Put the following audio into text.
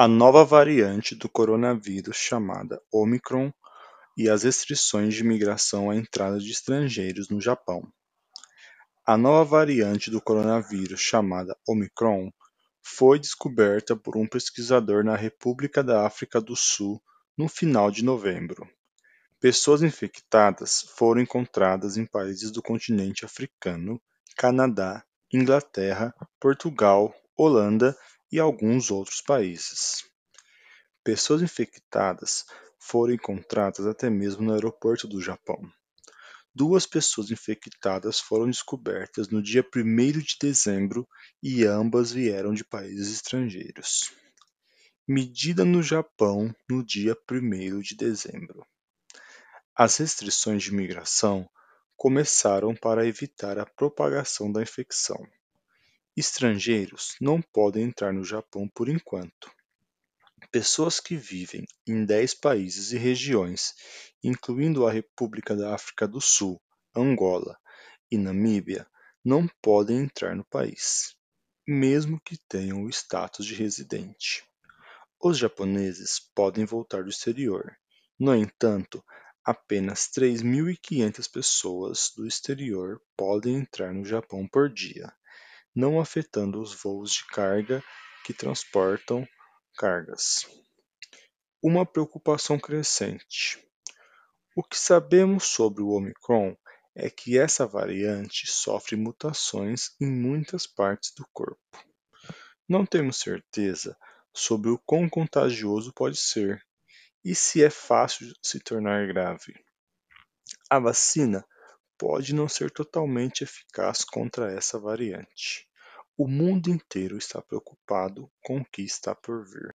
a nova variante do coronavírus chamada Omicron e as restrições de imigração à entrada de estrangeiros no Japão. A nova variante do coronavírus chamada Omicron foi descoberta por um pesquisador na República da África do Sul no final de novembro. Pessoas infectadas foram encontradas em países do continente africano, Canadá, Inglaterra, Portugal, Holanda e alguns outros países. Pessoas infectadas foram encontradas até mesmo no aeroporto do Japão. Duas pessoas infectadas foram descobertas no dia 1 de dezembro e ambas vieram de países estrangeiros. Medida no Japão no dia 1 de dezembro. As restrições de imigração começaram para evitar a propagação da infecção. Estrangeiros não podem entrar no Japão por enquanto. Pessoas que vivem em 10 países e regiões, incluindo a República da África do Sul, Angola e Namíbia, não podem entrar no país, mesmo que tenham o status de residente. Os japoneses podem voltar do exterior. No entanto, apenas 3.500 pessoas do exterior podem entrar no Japão por dia não afetando os voos de carga que transportam cargas. Uma preocupação crescente. O que sabemos sobre o Omicron é que essa variante sofre mutações em muitas partes do corpo. Não temos certeza sobre o quão contagioso pode ser e se é fácil se tornar grave. A vacina pode não ser totalmente eficaz contra essa variante. O mundo inteiro está preocupado com o que está por vir.